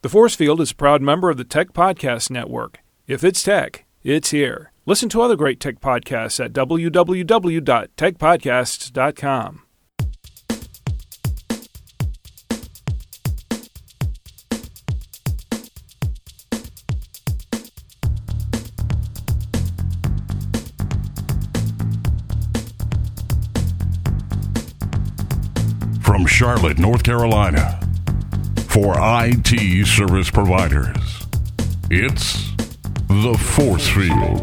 The Force Field is a proud member of the Tech Podcast Network. If it's tech, it's here. Listen to other great tech podcasts at www.techpodcasts.com. From Charlotte, North Carolina, for IT service providers, it's The Force Field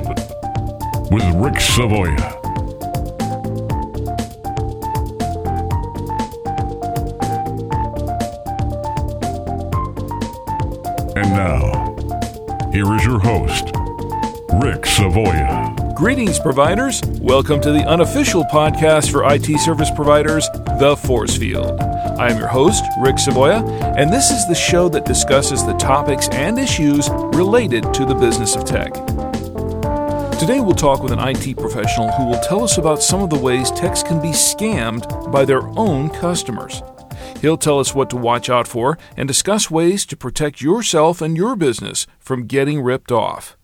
with Rick Savoya. And now, here is your host, Rick Savoya. Greetings, providers. Welcome to the unofficial podcast for IT service providers, The Force Field. I am your host, Rick Savoya, and this is the show that discusses the topics and issues related to the business of tech. Today, we'll talk with an IT professional who will tell us about some of the ways techs can be scammed by their own customers. He'll tell us what to watch out for and discuss ways to protect yourself and your business from getting ripped off.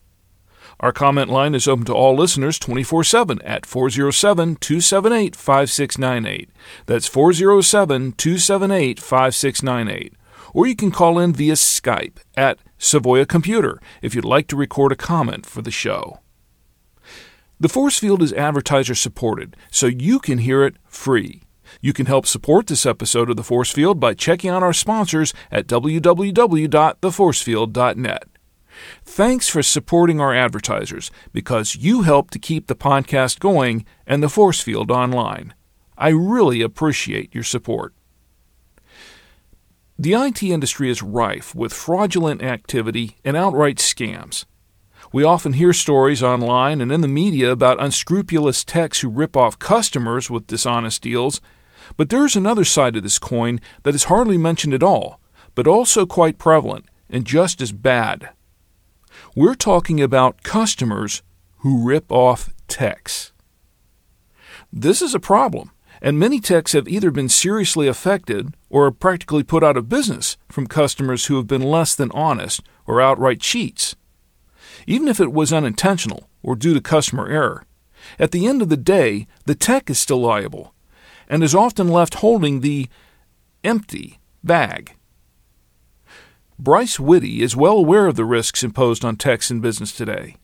Our comment line is open to all listeners 24 7 at 407 278 5698. That's 407 278 5698. Or you can call in via Skype at Savoya Computer if you'd like to record a comment for the show. The Force Field is advertiser supported, so you can hear it free. You can help support this episode of The Force Field by checking out our sponsors at www.theforcefield.net. Thanks for supporting our advertisers because you help to keep the podcast going and the force field online. I really appreciate your support. The IT industry is rife with fraudulent activity and outright scams. We often hear stories online and in the media about unscrupulous techs who rip off customers with dishonest deals, but there's another side to this coin that is hardly mentioned at all, but also quite prevalent and just as bad. We're talking about customers who rip off techs. This is a problem, and many techs have either been seriously affected or are practically put out of business from customers who have been less than honest or outright cheats. Even if it was unintentional or due to customer error, at the end of the day, the tech is still liable and is often left holding the empty bag. Bryce Whitty is well aware of the risks imposed on techs in business today.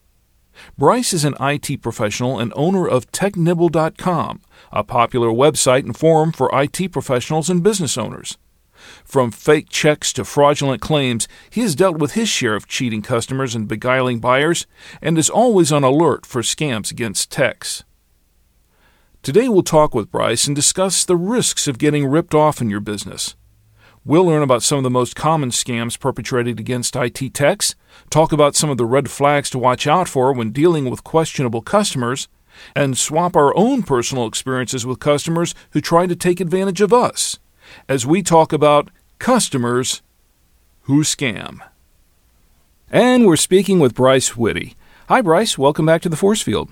Bryce is an IT professional and owner of TechNibble.com, a popular website and forum for IT professionals and business owners. From fake checks to fraudulent claims, he has dealt with his share of cheating customers and beguiling buyers, and is always on alert for scams against techs. Today we'll talk with Bryce and discuss the risks of getting ripped off in your business. We'll learn about some of the most common scams perpetrated against IT techs, talk about some of the red flags to watch out for when dealing with questionable customers, and swap our own personal experiences with customers who try to take advantage of us as we talk about customers who scam. And we're speaking with Bryce Whitty. Hi, Bryce. Welcome back to the Force Field.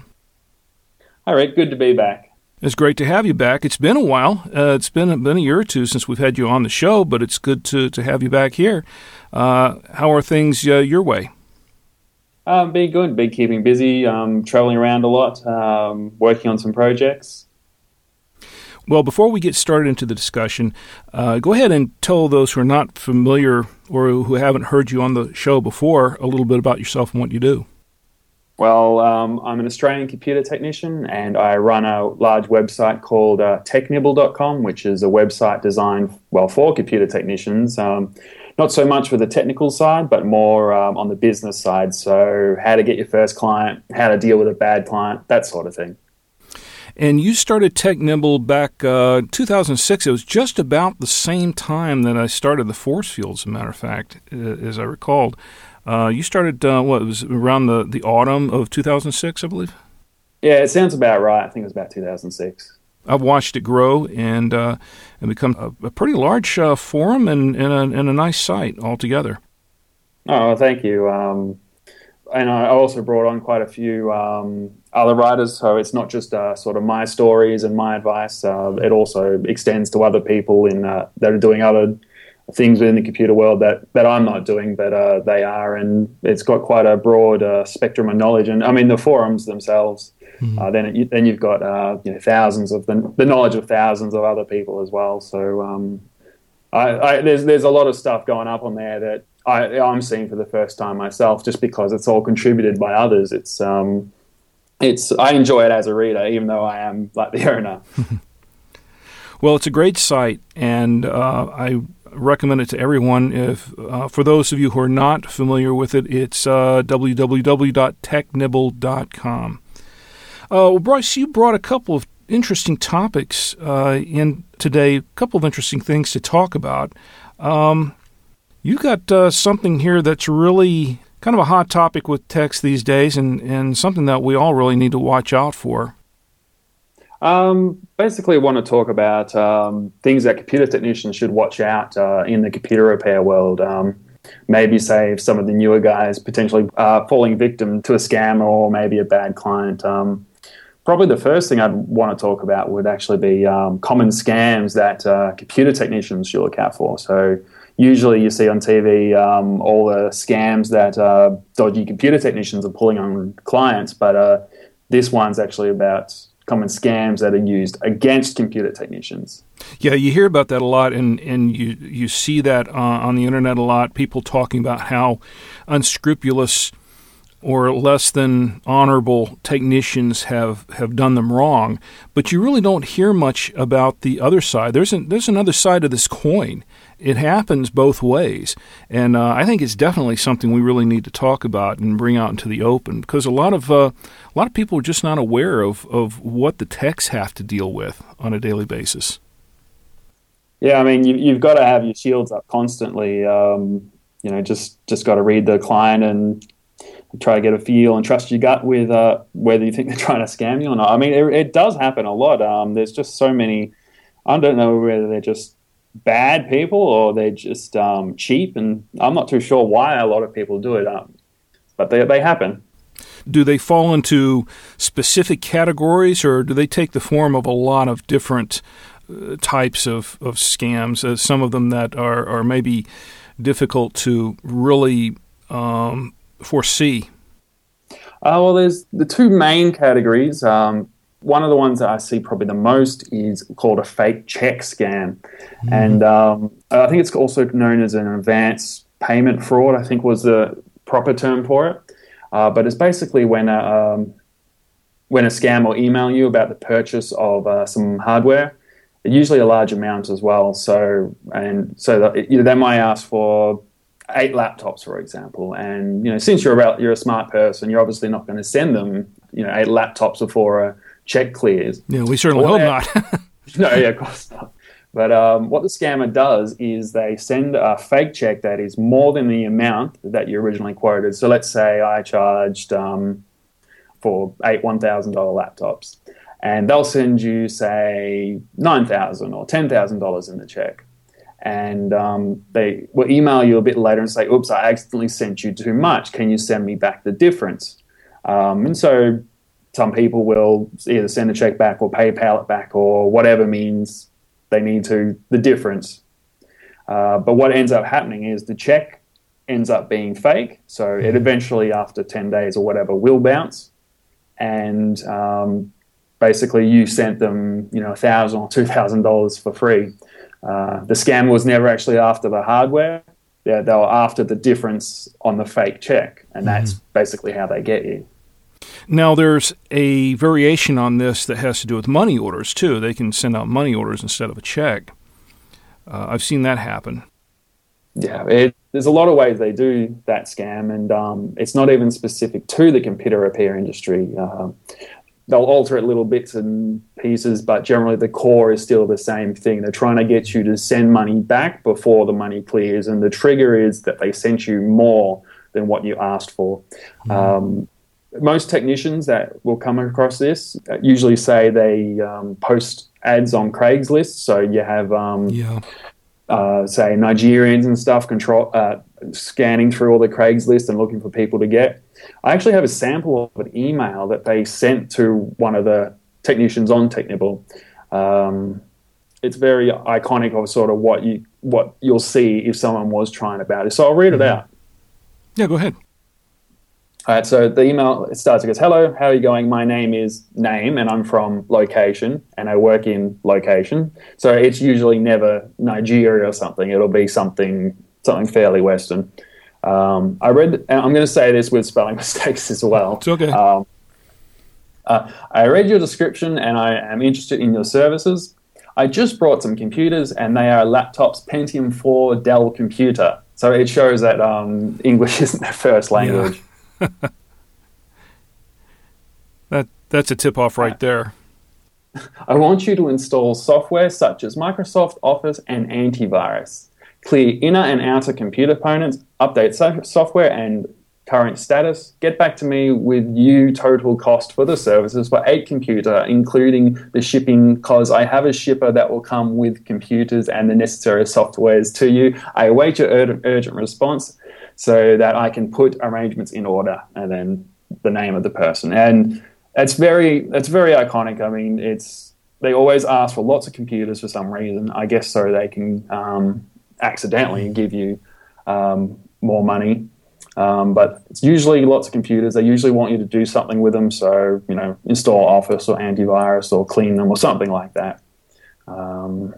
Hi, Rick. Good to be back. It's great to have you back. It's been a while. Uh, it's been been a year or two since we've had you on the show, but it's good to, to have you back here. Uh, how are things uh, your way? Um, been good. Been keeping busy. Um, traveling around a lot. Um, working on some projects. Well, before we get started into the discussion, uh, go ahead and tell those who are not familiar or who haven't heard you on the show before a little bit about yourself and what you do. Well, um, I'm an Australian computer technician and I run a large website called uh, technibble.com, which is a website designed, well, for computer technicians. Um, not so much for the technical side, but more um, on the business side. So, how to get your first client, how to deal with a bad client, that sort of thing. And you started TechNibble back uh, 2006. It was just about the same time that I started the Force Field, as a matter of fact, as I recalled. Uh, you started uh, what it was around the, the autumn of 2006, I believe. Yeah, it sounds about right. I think it was about 2006. I've watched it grow and uh, and become a, a pretty large uh, forum and, and a, and, a, nice site altogether. Oh, thank you. Um, and I also brought on quite a few um, other writers, so it's not just uh, sort of my stories and my advice. Uh, it also extends to other people in that are doing other things within the computer world that, that I'm not doing, but uh, they are, and it's got quite a broad uh, spectrum of knowledge. And I mean, the forums themselves. Mm-hmm. Uh, then it, then you've got uh, you know thousands of the, the knowledge of thousands of other people as well. So um, I, I, there's there's a lot of stuff going up on there that I, I'm seeing for the first time myself, just because it's all contributed by others. It's um, it's I enjoy it as a reader, even though I am like the owner. well, it's a great site, and uh, I recommend it to everyone. If uh, for those of you who are not familiar with it, it's uh, www.technibble.com. Uh, well, Bryce, you brought a couple of interesting topics uh, in today, a couple of interesting things to talk about. Um, you got something here that's really kind of a hot topic with techs these days and, and something that we all really need to watch out for. Um, basically, I want to talk about um, things that computer technicians should watch out uh, in the computer repair world. Um, maybe save some of the newer guys potentially uh, falling victim to a scam or maybe a bad client. Um, probably the first thing I'd want to talk about would actually be um, common scams that uh, computer technicians should look out for. So usually you see on TV um, all the scams that uh, dodgy computer technicians are pulling on clients, but uh, this one's actually about common scams that are used against computer technicians. Yeah, you hear about that a lot, and, and you you see that uh, on the internet a lot. People talking about how unscrupulous or less than honorable technicians have, have done them wrong, but you really don't hear much about the other side. There's an, there's another side of this coin. It happens both ways, and uh, I think it's definitely something we really need to talk about and bring out into the open because a lot of uh, a lot of people are just not aware of, of what the techs have to deal with on a daily basis. Yeah, I mean, you, have got to have your shields up constantly. Um, you know, just just got to read the client and try to get a feel and trust your gut with uh, whether you think they're trying to scam you or not. I mean, it, it does happen a lot. Um, there's just so many. I don't know whether they're just bad people or they're just um, cheap, and I'm not too sure why a lot of people do it. Um, but they they happen. Do they fall into specific categories, or do they take the form of a lot of different uh, types of of scams? Uh, some of them that are are maybe difficult to really um, foresee? Uh, well, there's the two main categories. Um, one of the ones that I see probably the most is called a fake check scam, mm. and um, I think it's also known as an advance payment fraud. I think was the proper term for it. Uh, but it's basically when a, um, when a scam will email you about the purchase of uh, some hardware, usually a large amount as well. So and so that, you know, they might ask for eight laptops, for example, and you know, since you're about you're a smart person, you're obviously not going to send them, you know, eight laptops before a check clears. Yeah, we certainly hope not. no, yeah, of course not. But um, what the scammer does is they send a fake check that is more than the amount that you originally quoted. So let's say I charged um, for eight one thousand dollar laptops, and they'll send you say nine thousand or ten thousand dollars in the check and um, they will email you a bit later and say, "Oops, I accidentally sent you too much. Can you send me back the difference?" Um, and so some people will either send a check back or PayPal it back or whatever means they need to the difference. Uh, but what ends up happening is the check ends up being fake, so it mm-hmm. eventually, after ten days or whatever, will bounce, and um, basically you sent them, you know, a thousand or two thousand dollars for free. Uh, the scam was never actually after the hardware. Yeah, they were after the difference on the fake check, and that's mm-hmm. basically how they get you. Now, there's a variation on this that has to do with money orders too. They can send out money orders instead of a check. Uh, I've seen that happen. Yeah, it, there's a lot of ways they do that scam, and um, it's not even specific to the computer repair industry. Uh, they'll alter it little bits and pieces, but generally the core is still the same thing. They're trying to get you to send money back before the money clears, and the trigger is that they sent you more than what you asked for. Mm-hmm. Um, most technicians that will come across this usually say they um, post ads on Craigslist. So you have, um, yeah. uh, say, Nigerians and stuff control uh, scanning through all the Craigslist and looking for people to get. I actually have a sample of an email that they sent to one of the technicians on Technibble. Um, it's very iconic of sort of what you what you'll see if someone was trying about it. So I'll read it Mm-hmm. out. Yeah, go ahead. All right, so the email starts. It goes, "Hello, how are you going? My name is name, and I'm from location, and I work in location. So it's usually never Nigeria or something. It'll be something something fairly Western. Um, I read. And I'm going to say this with spelling mistakes as well. It's okay. Um, uh, I read your description, and I am interested in your services. I just brought some computers, and they are laptops Pentium 4 Dell computer. So it shows that um, English isn't their first language. That that's a tip off right there. I want you to install software such as Microsoft Office and antivirus. Clear inner and outer computer components, update software and current status. Get back to me with you total cost for the services for eight computer, including the shipping, cause I have a shipper that will come with computers and the necessary softwares to you. I await your ur- urgent response so that I can put arrangements in order and then the name of the person. And it's very it's very iconic. I mean, it's they always ask for lots of computers for some reason. I guess so they can um, accidentally give you um, more money. Um, but it's usually lots of computers. They usually want you to do something with them. So you know, install Office or antivirus or clean them or something like that. Um,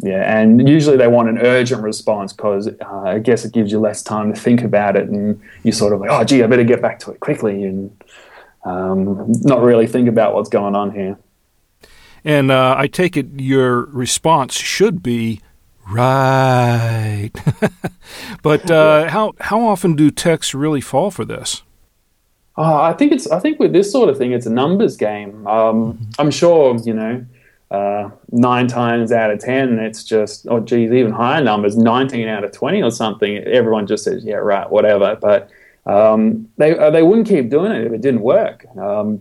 yeah, and usually they want an urgent response because uh, I guess it gives you less time to think about it, and you sort of like, oh, gee, I better get back to it quickly, and um, not really think about what's going on here. And uh, I take it your response should be right. but uh, how how often do texts really fall for this? Oh, I think it's. I think with this sort of thing, it's a numbers game. Um, I'm sure you know. Uh, nine times out of ten, it's just oh geez, even higher numbers, nineteen out of twenty or something. Everyone just says yeah, right, whatever. But um, they uh, they wouldn't keep doing it if it didn't work. Um,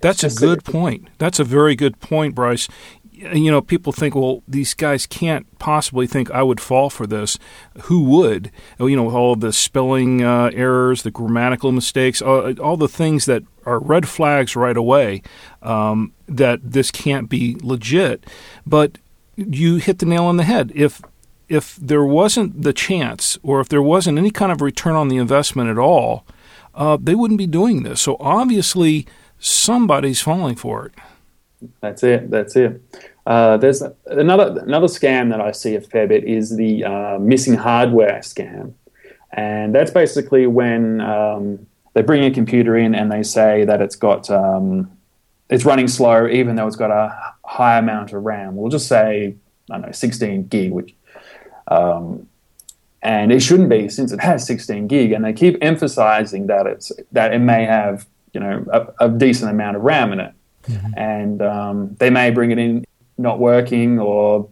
That's a good point. That's a very good point, Bryce. You know, people think, well, these guys can't possibly think I would fall for this. Who would? You know, with all the spelling uh, errors, the grammatical mistakes, all, all the things that are red flags right away um, that this can't be legit. But you hit the nail on the head. If if there wasn't the chance, or if there wasn't any kind of return on the investment at all, uh, they wouldn't be doing this. So obviously, somebody's falling for it. That's it. That's it. Uh, there's another another scam that I see a fair bit is the uh, missing hardware scam, and that's basically when um, they bring a computer in and they say that it's got um, it's running slow even though it's got a high amount of RAM. We'll just say I don't know 16 gig, which um, and it shouldn't be since it has 16 gig, and they keep emphasizing that it's that it may have you know a, a decent amount of RAM in it and um, they may bring it in not working or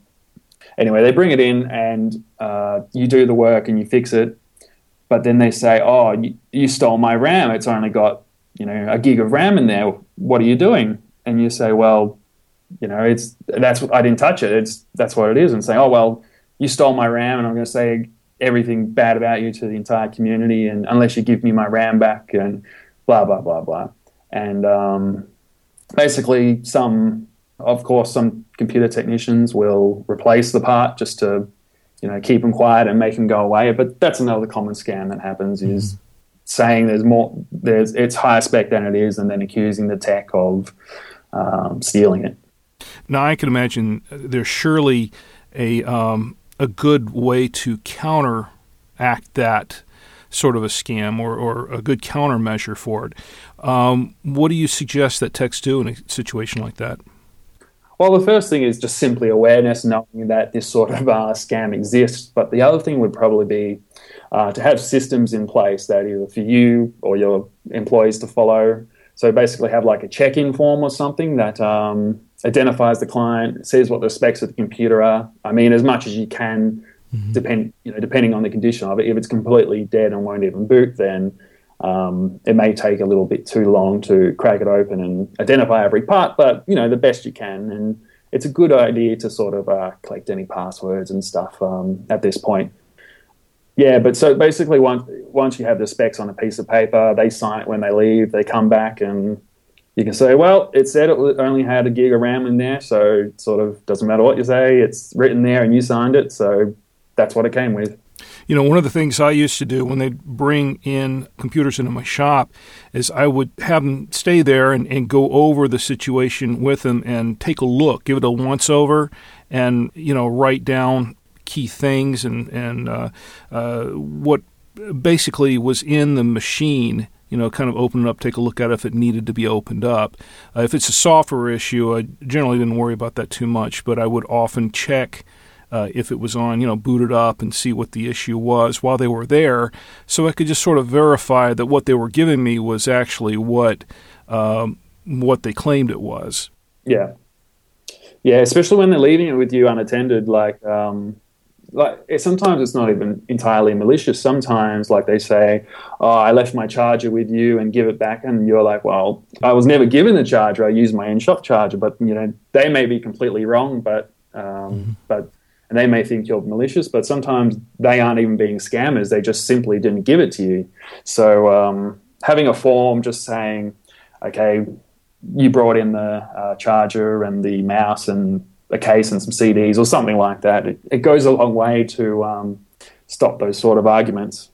anyway they bring it in and uh, you do the work and you fix it. But then they say oh you, you stole my ram. It's only got you know a gig of ram in there. What are you doing? And you say well you know it's that's i didn't touch it. It's that's what it is. And say oh well you stole my ram and i'm going to say everything bad about you to the entire community and unless you give me my ram back and blah blah blah blah. And um, basically some of course some computer technicians will replace the part just to you know keep them quiet and make them go away but that's another common scam that happens is saying there's more there's it's higher spec than it is and then accusing the tech of um, stealing it. Now, I can imagine there's surely a um, a good way to counteract that sort of a scam or, or a good countermeasure for it. Um, what do you suggest that techs do in a situation like that? Well, the first thing is just simply awareness, knowing that this sort of uh, scam exists. But the other thing would probably be uh, to have systems in place that either for you or your employees to follow. So basically, have like a check-in form or something that um, identifies the client, says what the specs of the computer are. I mean, as much as you can, depend you know depending on the condition of it. If it's completely dead and won't even boot, then um, it may take a little bit too long to crack it open and identify every part, but you know the best you can. And it's a good idea to sort of uh, collect any passwords and stuff um, at this point. Yeah, but so basically, once once you have the specs on a piece of paper, they sign it when they leave. They come back and you can say, well, it said it only had a gig of RAM in there, so it sort of doesn't matter what you say. It's written there and you signed it, so that's what it came with. You know, one of the things I used to do when they'd bring in computers into my shop is I would have them stay there and, and go over the situation with them and take a look, give it a once over, and, you know, write down key things and, and uh, uh, what basically was in the machine you know, kind of open it up, take a look at it if it needed to be opened up. Uh, if it's a software issue, I generally didn't worry about that too much, but I would often check uh, if it was on, you know, booted up and see what the issue was while they were there, so I could just sort of verify that what they were giving me was actually what um, what they claimed it was. Yeah, yeah, especially when they're leaving it with you unattended. Like, um, like sometimes it's not even entirely malicious. Sometimes, like they say, "Oh, I left my charger with you and give it back," and you're like, "Well, I was never given the charger. I used my in-shop charger." But you know, they may be completely wrong, but um, mm-hmm. but and they may think you're malicious, but sometimes they aren't even being scammers. They just simply didn't give it to you. So um, having a form just saying, okay, you brought in the uh, charger and the mouse and a case and some CDs or something like that, it, it goes a long way to um, stop those sort of arguments.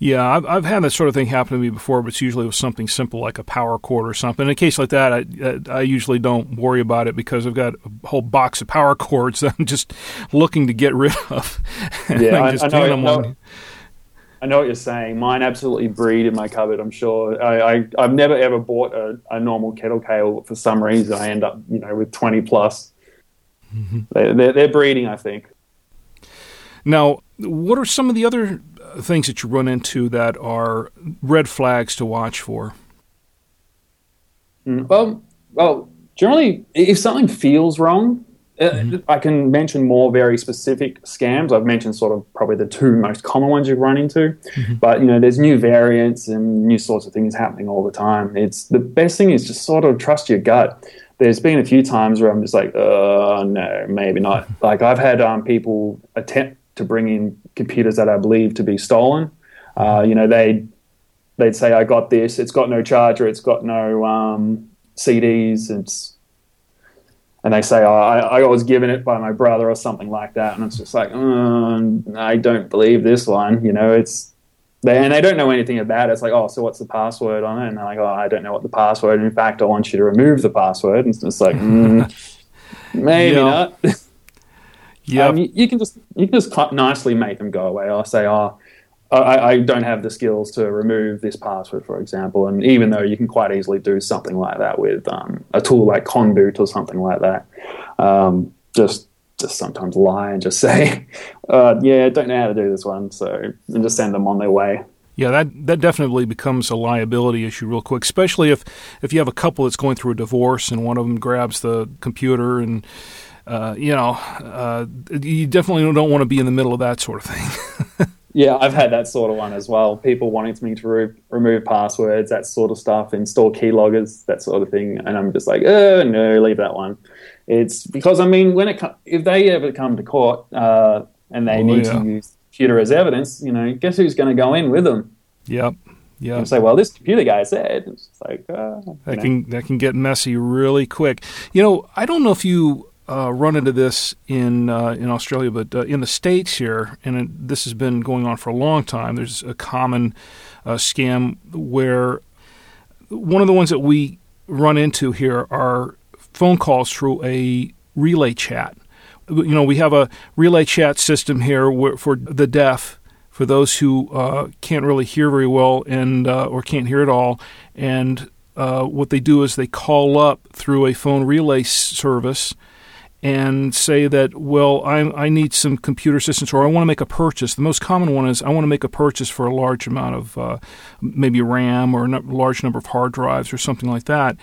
Yeah, I've, I've had that sort of thing happen to me before, but it's usually with something simple like a power cord or something. In a case like that, I, I usually don't worry about it because I've got a whole box of power cords that I'm just looking to get rid of. yeah, I, I, know, I, know, I, know, what you're saying. Mine absolutely breed in my cupboard. I'm sure. I, I have never ever bought a, a normal kettle kale for some reason. I end up, you know, with 20 plus. Mm-hmm. They, they're, they're breeding, I think. Now, what are some of the other things that you run into that are red flags to watch for? Mm, well, well, generally, if something feels wrong, uh, mm-hmm. I can mention more very specific scams. I've mentioned sort of probably the two most common ones you run into, mm-hmm. but you know, there's new variants and new sorts of things happening all the time. It's the best thing is just sort of trust your gut. There's been a few times where I'm just like, oh no, maybe not. Mm-hmm. Like I've had um, people attempt to bring in computers that I believe to be stolen. Uh, you know, they they'd say, "I got this. It's got no charger. It's got no um, CDs. It's and they say, oh, I, I, was given it by my brother or something like that. And it's just like, oh, I don't believe this one. You know, it's they and they don't know anything about it. It's like, oh, so what's the password on it? And they're like, oh, I don't know what the password. In fact, I want you to remove the password. And it's like, mm, maybe not. Yeah, um, you, you, can just you can just nicely make them go away. I'll say, oh, I, I, don't have the skills to remove this password, for example. And even though you can quite easily do something like that with um, a tool like Kon-Boot or something like that, um, just just sometimes lie and just say, uh, "Yeah, I don't know how to do this one," so and just send them on their way. Yeah, that that definitely becomes a liability issue real quick, especially if if you have a couple that's going through a divorce and one of them grabs the computer and uh, you know, uh, you definitely don't want to be in the middle of that sort of thing. yeah, I've had that sort of one as well. People wanting me to re- remove passwords, that sort of stuff, install keyloggers, that sort of thing, and I'm just like, oh no, leave that one. It's because I mean, when it com- if they ever come to court uh, and they oh, need yeah. to use the computer as evidence, you know, guess who's going to go in with them? Yep. Yeah. And say, well, this computer guy said. It's like uh, that can that can get messy really quick. You know, I don't know if you uh, run into this in uh, in Australia, but uh, in the states here, and this has been going on for a long time. There's a common uh, scam where one of the ones that we run into here are phone calls through a relay chat. You know, we have a relay chat system here where, for the deaf, for those who uh, can't really hear very well and uh, or can't hear at all, and what they do is they call up through a phone relay service and say that, well, I, I need some computer assistance or I want to make a purchase. The most common one is I want to make a purchase for a large amount of uh, maybe RAM or a large number of hard drives or something like that.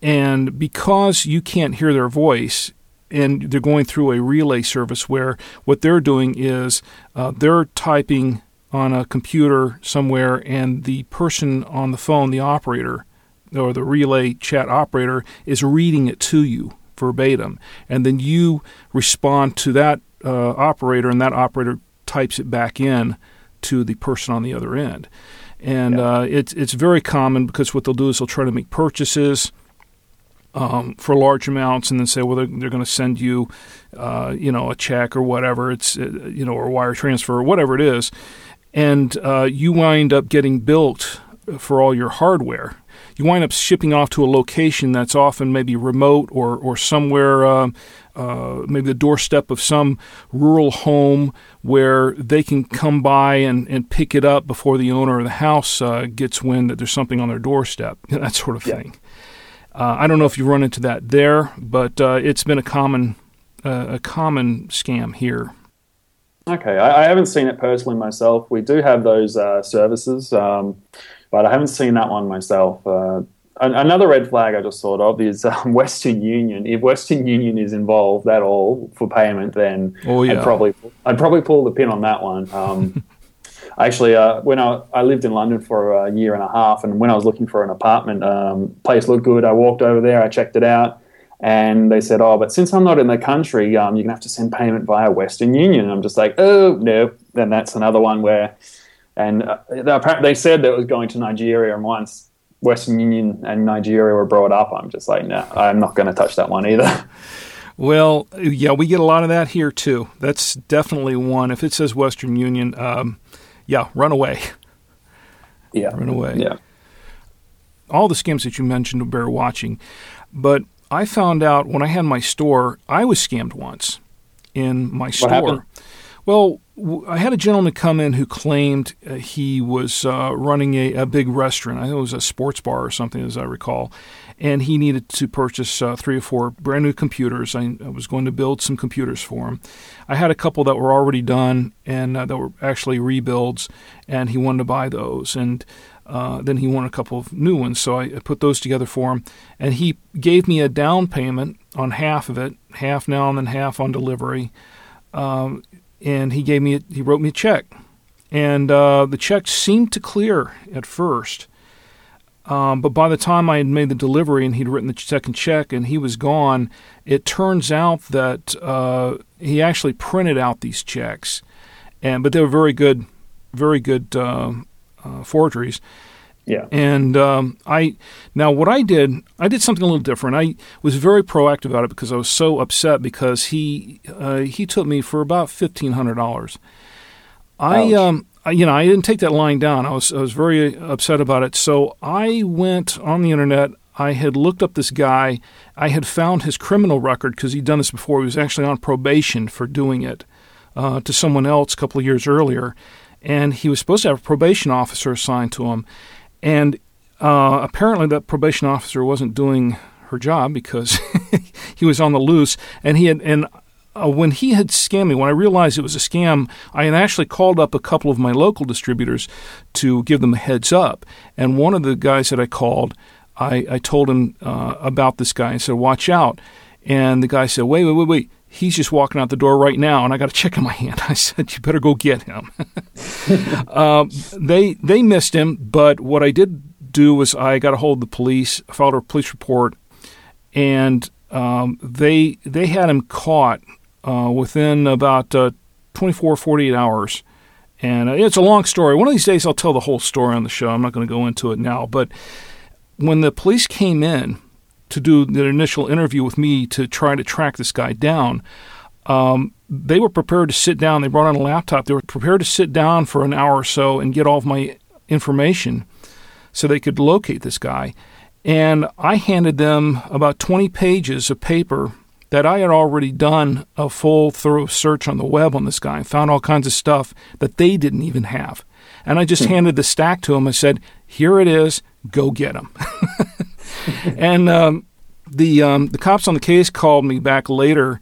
And because you can't hear their voice, and they're going through a relay service where what they're doing is uh, they're typing on a computer somewhere, and the person on the phone, the operator, or the relay chat operator, is reading it to you verbatim, and then you respond to that uh, operator, and that operator types it back in to the person on the other end. And yeah. uh, it's it's very common because what they'll do is they'll try to make purchases. um, for large amounts, and then say, well, they're, they're going to send you, uh, you know, a check or whatever it's, uh, you know, or wire transfer or whatever it is, and uh, you wind up getting built for all your hardware. You wind up shipping off to a location that's often maybe remote or or somewhere. Uh, uh, maybe the doorstep of some rural home where they can come by and, and pick it up before the owner of the house uh, gets wind that there's something on their doorstep, that sort of thing. Uh, I don't know if you run into that there, but uh, it's been a common uh, a common scam here. Okay, I, I haven't seen it personally myself. We do have those uh, services, um, but I haven't seen that one myself. Uh, another red flag I just thought of is um, Western Union. If Western Union is involved at all for payment, then Oh, yeah. I'd probably I'd probably pull the pin on that one. Um, actually, uh, when I, I lived in London for a year and a half, and when I was looking for an apartment, um, place looked good. I walked over there, I checked it out, and they said, "Oh, but since I'm not in the country, um, you're gonna have to send payment via Western Union." And I'm just like, "Oh no!" Then that's another one where, and uh, they said that it was going to Nigeria, and once Western Union and Nigeria were brought up, I'm just like, "No, I'm not going to touch that one either." Well, yeah, we get a lot of that here too. That's definitely one. If it says Western Union, um, yeah, run away. yeah, Run away. Yeah. all the scams that you mentioned bear watching. But I found out when I had my store, I was scammed once in my store. happened? Well, I had a gentleman come in who claimed uh, he was uh, running a, a big restaurant. I think it was a sports bar or something, as I recall. And he needed to purchase uh, three or four brand new computers. I, I was going to build some computers for him. I had a couple that were already done and uh, that were actually rebuilds, and he wanted to buy those. And uh, then he wanted a couple of new ones, so I, I put those together for him. And he gave me a down payment on half of it, half now and then half on delivery. Um, and he gave me, a, he wrote me a check, and uh, the check seemed to clear at first. Um, but by the time I had made the delivery and he'd written the second check and he was gone, it turns out that uh, he actually printed out these checks, and but they were very good, very good uh, uh, forgeries. Yeah. And um, I now what I did, I did something a little different. I was very proactive about it because I was so upset because he uh, he took me for about fifteen hundred dollars. I um I, you know I didn't take that line down. I was I was very upset about it. So I went on the internet. I had looked up this guy. I had found his criminal record because he'd done this before. He was actually on probation for doing it uh, to someone else a couple of years earlier, and he was supposed to have a probation officer assigned to him. And uh, apparently, that probation officer wasn't doing her job because he was on the loose. And he had, and uh, when he had scammed me, when I realized it was a scam, I had actually called up a couple of my local distributors to give them a heads up. And one of the guys that I called, I, I told him uh, about this guy. and said, "Watch out!" And the guy said, "Wait, wait, wait, wait." He's just walking out the door right now, and I got a check in my hand. I said, "You better go get him." um, they they missed him, but what I did do was I got a hold of the police, filed a police report, and um, they they had him caught uh, within about uh, 24, 48 hours. And uh, it's a long story. One of these days, I'll tell the whole story on the show. I'm not going to go into it now. But when the police came in to do the initial interview with me to try to track this guy down, um, they were prepared to sit down. They brought on a laptop. They were prepared to sit down for an hour or so and get all of my information so they could locate this guy. And I handed them about 20 pages of paper that I had already done a full, thorough search on the web on this guy and found all kinds of stuff that they didn't even have. And I just handed the stack to him. I said, Here it is. Go get him. and um, the, um, the cops on the case called me back later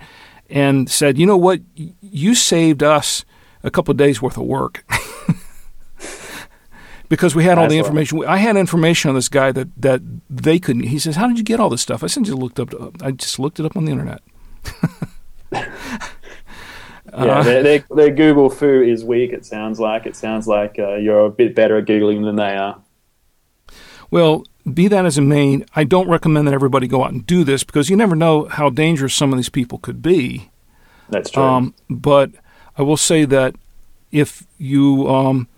and said, You know what? You saved us a couple of days worth of work. because we had all the information. I had information on this guy that, that they couldn't. He says, "How did you get all this stuff?" I said, "Just looked up. I just looked it up on the internet." Yeah, their, their, their Google fu is weak. It sounds like it sounds like uh, you're a bit better at googling than they are. Well, be that as it may, I don't recommend that everybody go out and do this because you never know how dangerous some of these people could be. That's true. Um, but I will say that if you um,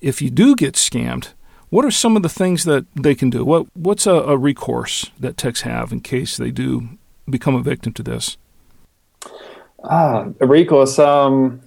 if you do get scammed, What are some of the things that they can do? What What's a, a recourse that techs have in case they do become a victim to this? Ah, a recourse. Um,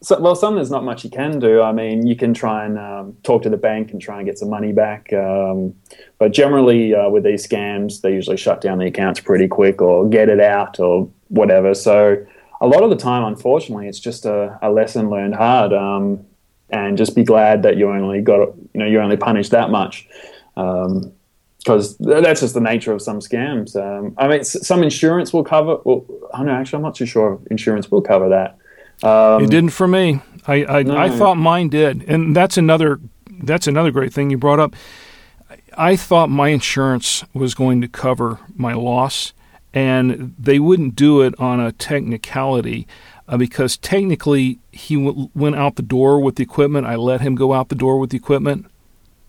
so, well, some there's not much you can do. I mean, you can try and um, talk to the bank and try and get some money back. Um, but generally, uh, with these scams, they usually shut down the accounts pretty quick or get it out or whatever. So a lot of the time, unfortunately, it's just a, a lesson learned hard. Um, and just be glad that you only got, you know, you only punished that much. because um, that's just the nature of some scams. Um, I mean, some insurance will cover. Well, I know. Actually, I'm not too sure if insurance will cover that. Um, it didn't for me. I I, no. I, thought mine did, and that's another that's another great thing you brought up. I thought my insurance was going to cover my loss, and they wouldn't do it on a technicality uh, because technically he w- went out the door with the equipment. I let him go out the door with the equipment,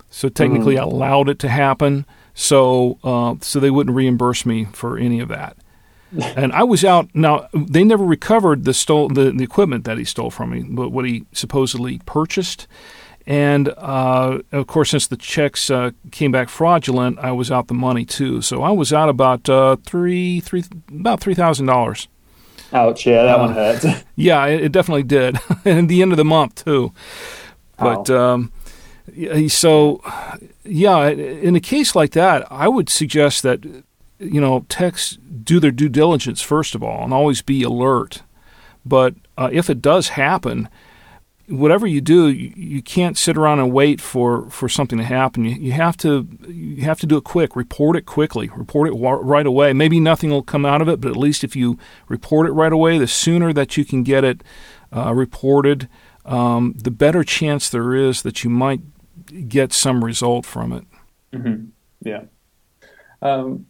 so technically mm-hmm. I allowed it to happen. So uh, so they wouldn't reimburse me for any of that and I was out. Now they never recovered the stole the, the equipment that he stole from me, but what he supposedly purchased. And uh, of course, since the checks uh, came back fraudulent, I was out the money too. So I was out about uh, three three about three thousand dollars. Ouch! Yeah, that one hurt. yeah, it, it, definitely did. and the end of the month too. But um, so yeah, in a case like that, I would suggest that you know, techs do their due diligence first of all and always be alert. But uh, if it does happen, whatever you do, you, you, can't sit around and wait for, for something to happen. You, you have to you have to do it quick. Report it quickly. Report it right away. Maybe nothing will come out of it, but at least if you report it right away, the sooner that you can get it uh, reported, um, the better chance there is that you might get some result from it. Mm-hmm. Yeah. Um,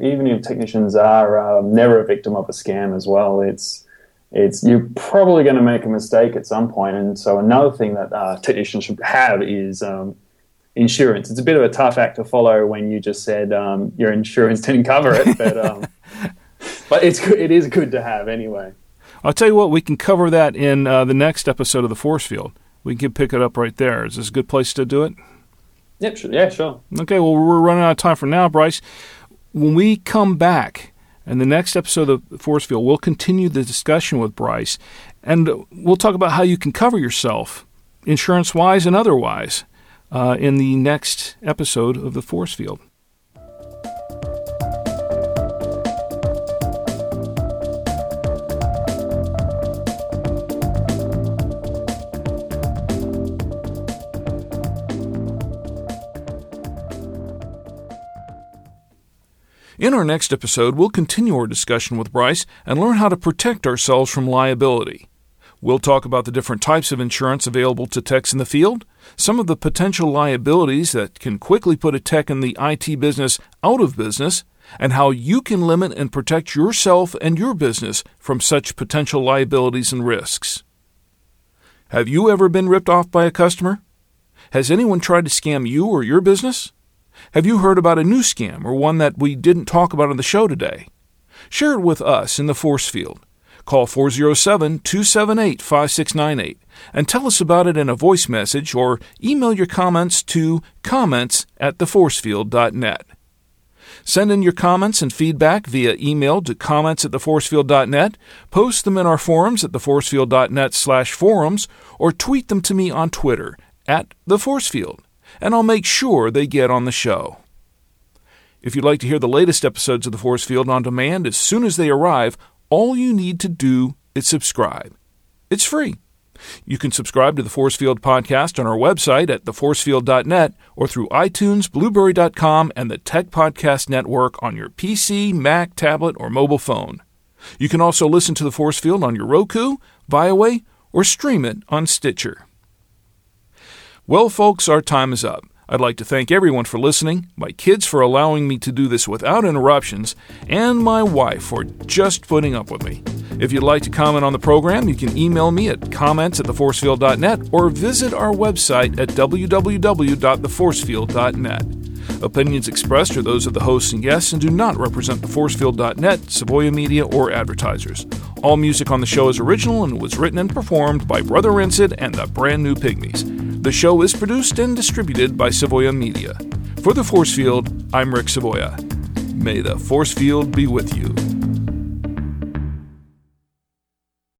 even if technicians are um, never a victim of a scam as well, it's it's you're probably going to make a mistake at some point. And so another thing that uh, technicians should have is um, insurance. It's a bit of a tough act to follow when you just said um, your insurance didn't cover it, but um, but it's it is good to have anyway. I'll tell you what, we can cover that in uh, the next episode of the Force Field. We can pick it up right there. Is this a good place to do it? Yep, sure. yeah, sure. Okay, well, we're running out of time for now, Bryce when we come back in the next episode of The Force Field, we'll continue the discussion with Bryce and we'll talk about how you can cover yourself, insurance wise and otherwise, uh, in the next episode of the Force Field. In our next episode, we'll continue our discussion with Bryce and learn how to protect ourselves from liability. We'll talk about the different types of insurance available to techs in the field, some of the potential liabilities that can quickly put a tech in the IT business out of business, and how you can limit and protect yourself and your business from such potential liabilities and risks. Have you ever been ripped off by a customer? Has anyone tried to scam you or your business? Have you heard about a new scam or one that we didn't talk about on the show today? Share it with us in the force field. Call 407 278 5698 and tell us about it in a voice message or email your comments to comments at theforcefield.net. Send in your comments and feedback via email to comments at theforcefield.net, post them in our forums at theforcefield.net slash forums, or tweet them to me on Twitter at theforcefield and I'll make sure they get on the show. If you'd like to hear the latest episodes of The Force Field on demand as soon as they arrive, all you need to do is subscribe. It's free. You can subscribe to the Force Field podcast on our website at theforcefield.net or through iTunes, blubrry.com, and the Tech Podcast Network on your PC, Mac, tablet, or mobile phone. You can also listen to the Force Field on your Roku, Viaway, or stream it on Stitcher. Well, folks, our time is up. I'd like to thank everyone for listening, my kids for allowing me to do this without interruptions, and my wife for just putting up with me. If you'd like to comment on the program, you can email me at comments at theforcefield.net or visit our website at www.theforcefield.net. Opinions expressed are those of the hosts and guests and do not represent theforcefield.net, Savoya Media, or advertisers. All music on the show is original and was written and performed by Brother Rancid and the Brand New Pygmies. The show is produced and distributed by Savoya Media. For the Force Field, I'm Rick Savoya. May the Force Field be with you.